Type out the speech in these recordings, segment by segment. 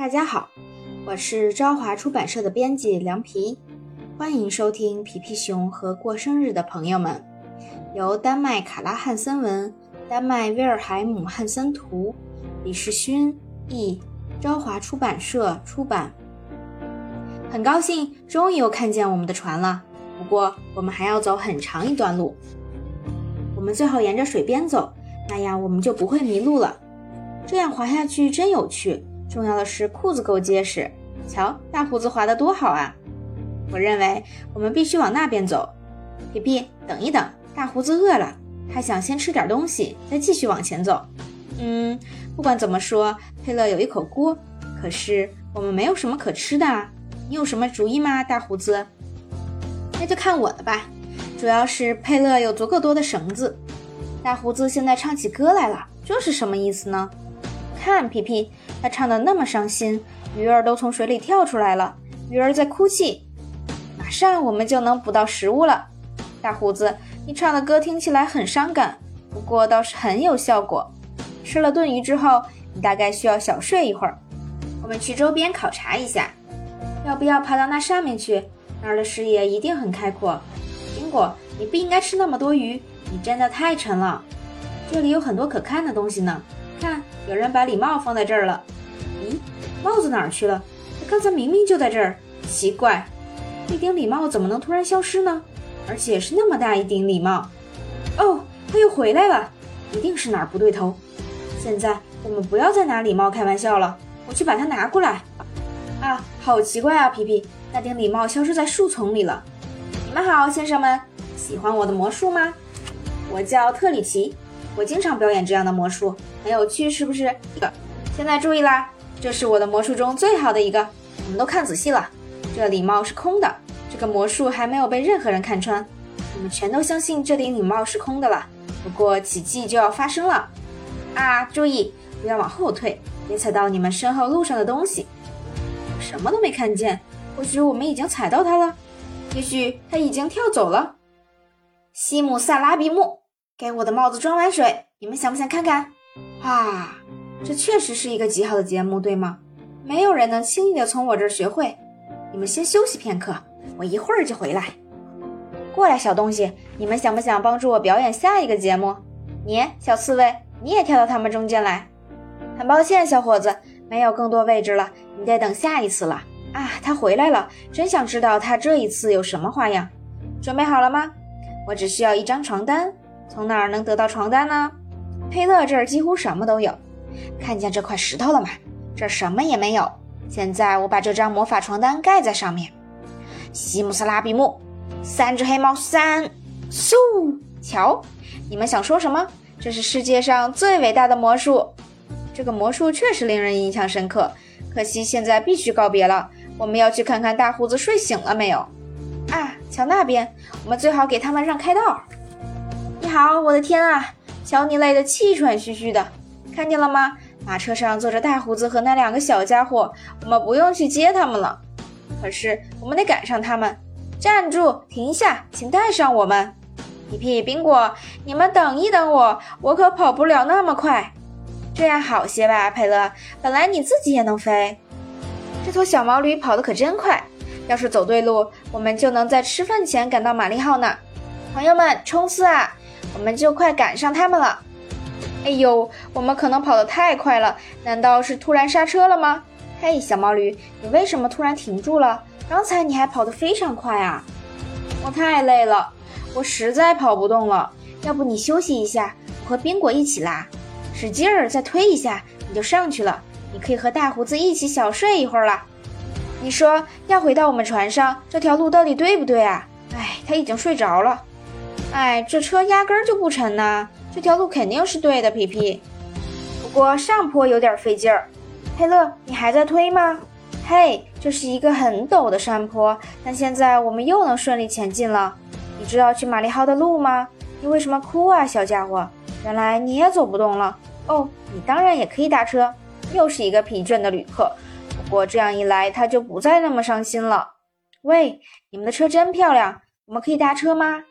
大家好，我是朝华出版社的编辑凉皮，欢迎收听《皮皮熊和过生日的朋友们》，由丹麦卡拉汉森文、丹麦威尔海姆汉森图、李世勋译，朝华出版社出版。很高兴终于又看见我们的船了，不过我们还要走很长一段路。我们最好沿着水边走，那样我们就不会迷路了。这样滑下去真有趣。重要的是裤子够结实，瞧大胡子滑得多好啊！我认为我们必须往那边走。皮皮，等一等，大胡子饿了，他想先吃点东西，再继续往前走。嗯，不管怎么说，佩勒有一口锅，可是我们没有什么可吃的啊！你有什么主意吗，大胡子？那就看我的吧，主要是佩勒有足够多的绳子。大胡子现在唱起歌来了，这是什么意思呢？看皮皮，他唱的那么伤心，鱼儿都从水里跳出来了，鱼儿在哭泣。马上我们就能捕到食物了。大胡子，你唱的歌听起来很伤感，不过倒是很有效果。吃了炖鱼之后，你大概需要小睡一会儿。我们去周边考察一下，要不要爬到那上面去？那儿的视野一定很开阔。苹果，你不应该吃那么多鱼，你真的太沉了。这里有很多可看的东西呢。看，有人把礼帽放在这儿了。咦，帽子哪儿去了？他刚才明明就在这儿。奇怪，那顶礼帽怎么能突然消失呢？而且是那么大一顶礼帽。哦，他又回来了，一定是哪儿不对头。现在我们不要再拿礼帽开玩笑了，我去把它拿过来。啊，好奇怪啊，皮皮，那顶礼帽消失在树丛里了。你们好，先生们，喜欢我的魔术吗？我叫特里奇。我经常表演这样的魔术，很有趣，是不是？现在注意啦，这是我的魔术中最好的一个。你们都看仔细了，这礼帽是空的，这个魔术还没有被任何人看穿。你们全都相信这顶礼帽是空的了。不过奇迹就要发生了啊！注意，不要往后退，别踩到你们身后路上的东西。我什么都没看见，或许我们已经踩到它了，也许它已经跳走了。西姆萨拉比木。给我的帽子装满水，你们想不想看看？啊，这确实是一个极好的节目，对吗？没有人能轻易的从我这儿学会。你们先休息片刻，我一会儿就回来。过来，小东西，你们想不想帮助我表演下一个节目？你，小刺猬，你也跳到他们中间来。很抱歉，小伙子，没有更多位置了，你得等下一次了。啊，他回来了，真想知道他这一次有什么花样。准备好了吗？我只需要一张床单。从哪儿能得到床单呢？佩勒这儿几乎什么都有。看见这块石头了吗？这儿什么也没有。现在我把这张魔法床单盖在上面。西姆斯拉比木，三只黑猫，三，嗖！瞧，你们想说什么？这是世界上最伟大的魔术。这个魔术确实令人印象深刻。可惜现在必须告别了。我们要去看看大胡子睡醒了没有。啊，瞧那边，我们最好给他们让开道。你好，我的天啊！瞧你累得气喘吁吁的，看见了吗？马车上坐着大胡子和那两个小家伙，我们不用去接他们了。可是我们得赶上他们。站住！停下！请带上我们。皮皮、宾果，你们等一等我，我可跑不了那么快。这样好些吧，佩勒？本来你自己也能飞。这头小毛驴跑得可真快。要是走对路，我们就能在吃饭前赶到玛丽号呢。朋友们，冲刺啊！我们就快赶上他们了！哎呦，我们可能跑得太快了，难道是突然刹车了吗？嘿，小毛驴，你为什么突然停住了？刚才你还跑得非常快啊！我太累了，我实在跑不动了。要不你休息一下，我和宾果一起拉，使劲儿再推一下，你就上去了。你可以和大胡子一起小睡一会儿了。你说要回到我们船上这条路到底对不对啊？哎，他已经睡着了。哎，这车压根儿就不沉呐！这条路肯定是对的，皮皮。不过上坡有点费劲儿。佩勒，你还在推吗？嘿，这是一个很陡的山坡，但现在我们又能顺利前进了。你知道去玛丽号的路吗？你为什么哭啊，小家伙？原来你也走不动了。哦，你当然也可以搭车。又是一个疲倦的旅客。不过这样一来，他就不再那么伤心了。喂，你们的车真漂亮，我们可以搭车吗？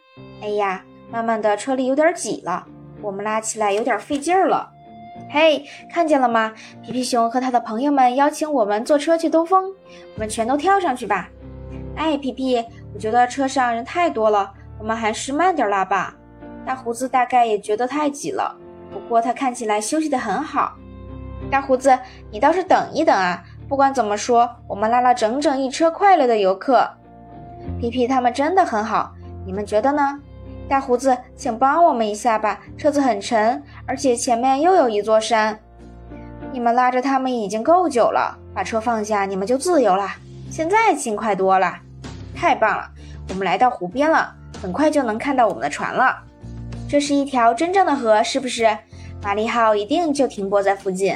哎呀，慢慢的，车里有点挤了，我们拉起来有点费劲儿了。嘿，看见了吗？皮皮熊和他的朋友们邀请我们坐车去兜风，我们全都跳上去吧。哎，皮皮，我觉得车上人太多了，我们还是慢点拉吧。大胡子大概也觉得太挤了，不过他看起来休息得很好。大胡子，你倒是等一等啊！不管怎么说，我们拉了整整一车快乐的游客。皮皮他们真的很好，你们觉得呢？大胡子，请帮我们一下吧，车子很沉，而且前面又有一座山。你们拉着他们已经够久了，把车放下，你们就自由了。现在轻快多了，太棒了！我们来到湖边了，很快就能看到我们的船了。这是一条真正的河，是不是？玛丽号一定就停泊在附近，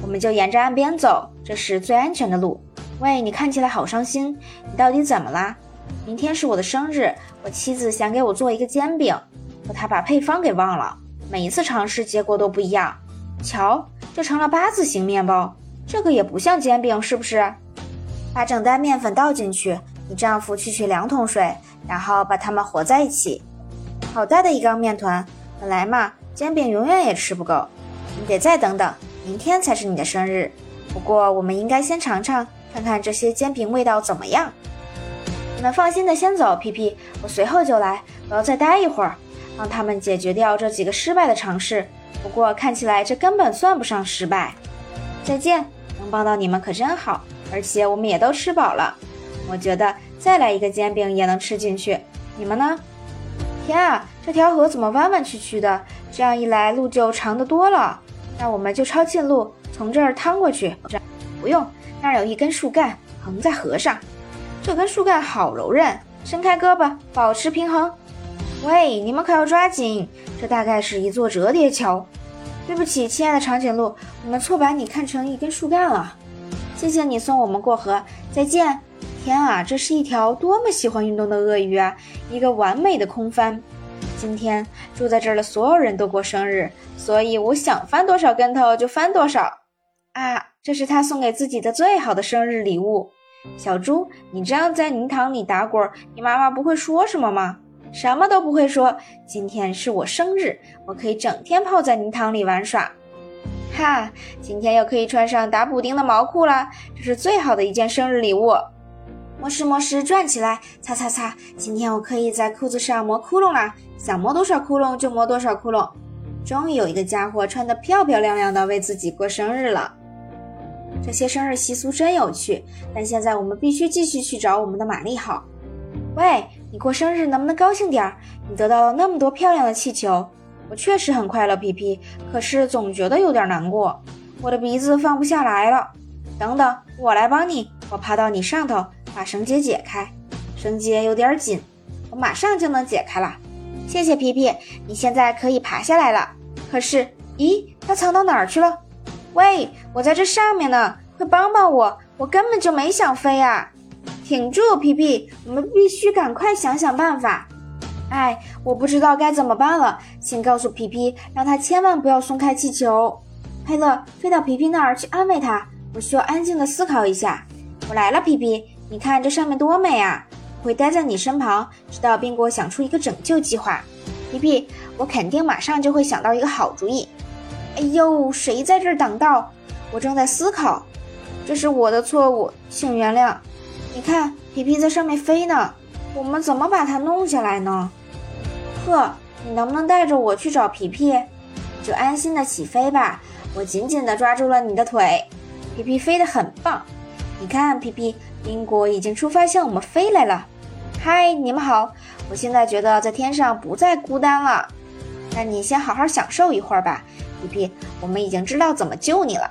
我们就沿着岸边走，这是最安全的路。喂，你看起来好伤心，你到底怎么啦？明天是我的生日，我妻子想给我做一个煎饼，可她把配方给忘了。每一次尝试结果都不一样。瞧，这成了八字形面包，这个也不像煎饼，是不是？把整袋面粉倒进去，你丈夫去取两桶水，然后把它们和在一起。好大的一缸面团，本来嘛，煎饼永远也吃不够。你得再等等，明天才是你的生日。不过我们应该先尝尝，看看这些煎饼味道怎么样。你们放心的先走，皮皮，我随后就来。我要再待一会儿，帮他们解决掉这几个失败的尝试。不过看起来这根本算不上失败。再见，能帮到你们可真好，而且我们也都吃饱了。我觉得再来一个煎饼也能吃进去。你们呢？天啊，这条河怎么弯弯曲曲的？这样一来路就长得多了。那我们就抄近路，从这儿趟过去。不用，那儿有一根树干横在河上。这根树干好柔韧，伸开胳膊，保持平衡。喂，你们可要抓紧，这大概是一座折叠桥。对不起，亲爱的长颈鹿，我们错把你看成一根树干了。谢谢你送我们过河，再见。天啊，这是一条多么喜欢运动的鳄鱼啊！一个完美的空翻。今天住在这儿的所有人都过生日，所以我想翻多少跟头就翻多少。啊，这是他送给自己的最好的生日礼物。小猪，你这样在泥塘里打滚，你妈妈不会说什么吗？什么都不会说。今天是我生日，我可以整天泡在泥塘里玩耍。哈，今天又可以穿上打补丁的毛裤了，这是最好的一件生日礼物。磨石磨石转起来，擦擦擦。今天我可以在裤子上磨窟窿了，想磨多少窟窿就磨多少窟窿。终于有一个家伙穿得漂漂亮亮的为自己过生日了。这些生日习俗真有趣，但现在我们必须继续去找我们的玛丽好。喂，你过生日能不能高兴点儿？你得到了那么多漂亮的气球，我确实很快乐，皮皮。可是总觉得有点难过，我的鼻子放不下来了。等等，我来帮你。我爬到你上头，把绳结解开。绳结有点紧，我马上就能解开了。谢谢皮皮，你现在可以爬下来了。可是，咦，它藏到哪儿去了？喂，我在这上面呢，快帮帮我！我根本就没想飞啊！挺住，皮皮，我们必须赶快想想办法。哎，我不知道该怎么办了，请告诉皮皮，让他千万不要松开气球。佩勒，飞到皮皮那儿去安慰他。我需要安静的思考一下。我来了，皮皮，你看这上面多美啊！我会待在你身旁，直到宾果想出一个拯救计划。皮皮，我肯定马上就会想到一个好主意。哎呦，谁在这儿挡道？我正在思考，这是我的错误，请原谅。你看，皮皮在上面飞呢，我们怎么把它弄下来呢？呵，你能不能带着我去找皮皮？就安心的起飞吧。我紧紧地抓住了你的腿，皮皮飞得很棒。你看，皮皮，宾果已经出发向我们飞来了。嗨，你们好，我现在觉得在天上不再孤单了。那你先好好享受一会儿吧。皮皮，我们已经知道怎么救你了。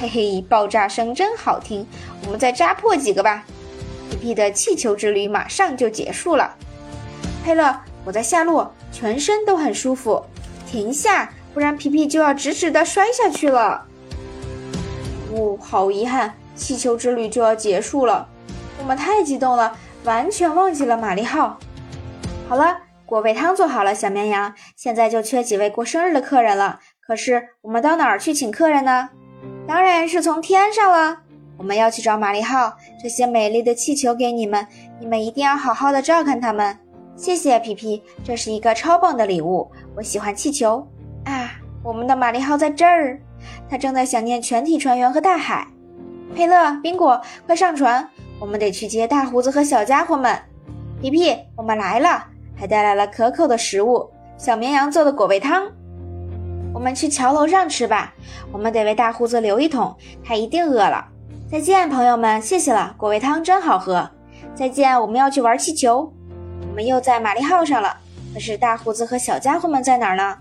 嘿嘿，爆炸声真好听，我们再扎破几个吧。皮皮的气球之旅马上就结束了。佩勒，我在下落，全身都很舒服。停下，不然皮皮就要直直的摔下去了。呜，好遗憾，气球之旅就要结束了。我们太激动了，完全忘记了玛丽号。好了。果味汤做好了，小绵羊，现在就缺几位过生日的客人了。可是我们到哪儿去请客人呢？当然是从天上了。我们要去找玛丽号，这些美丽的气球给你们，你们一定要好好的照看它们。谢谢皮皮，这是一个超棒的礼物。我喜欢气球啊！我们的玛丽号在这儿，它正在想念全体船员和大海。佩勒、宾果，快上船，我们得去接大胡子和小家伙们。皮皮，我们来了，还带来了可口的食物——小绵羊做的果味汤。我们去桥楼上吃吧，我们得为大胡子留一桶，他一定饿了。再见，朋友们，谢谢了，果味汤真好喝。再见，我们要去玩气球。我们又在玛丽号上了，可是大胡子和小家伙们在哪儿呢？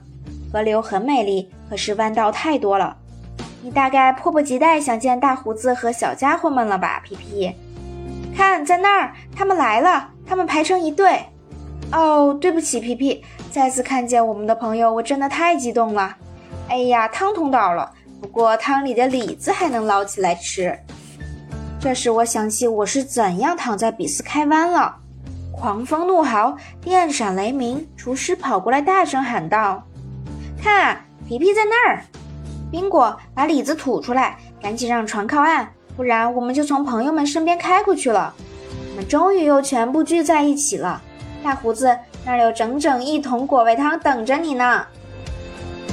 河流很美丽，可是弯道太多了。你大概迫不及待想见大胡子和小家伙们了吧，皮皮？看，在那儿，他们来了，他们排成一队。哦，对不起，皮皮，再次看见我们的朋友，我真的太激动了。哎呀，汤桶倒了，不过汤里的李子还能捞起来吃。这时我想起我是怎样躺在比斯开湾了。狂风怒号，电闪雷鸣，厨师跑过来大声喊道：“看，皮皮在那儿！宾果，把李子吐出来，赶紧让船靠岸，不然我们就从朋友们身边开过去了。”我们终于又全部聚在一起了。大胡子，那儿有整整一桶果味汤等着你呢。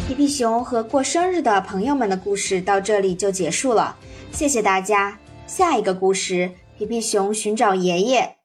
皮皮熊和过生日的朋友们的故事到这里就结束了，谢谢大家。下一个故事：皮皮熊寻找爷爷。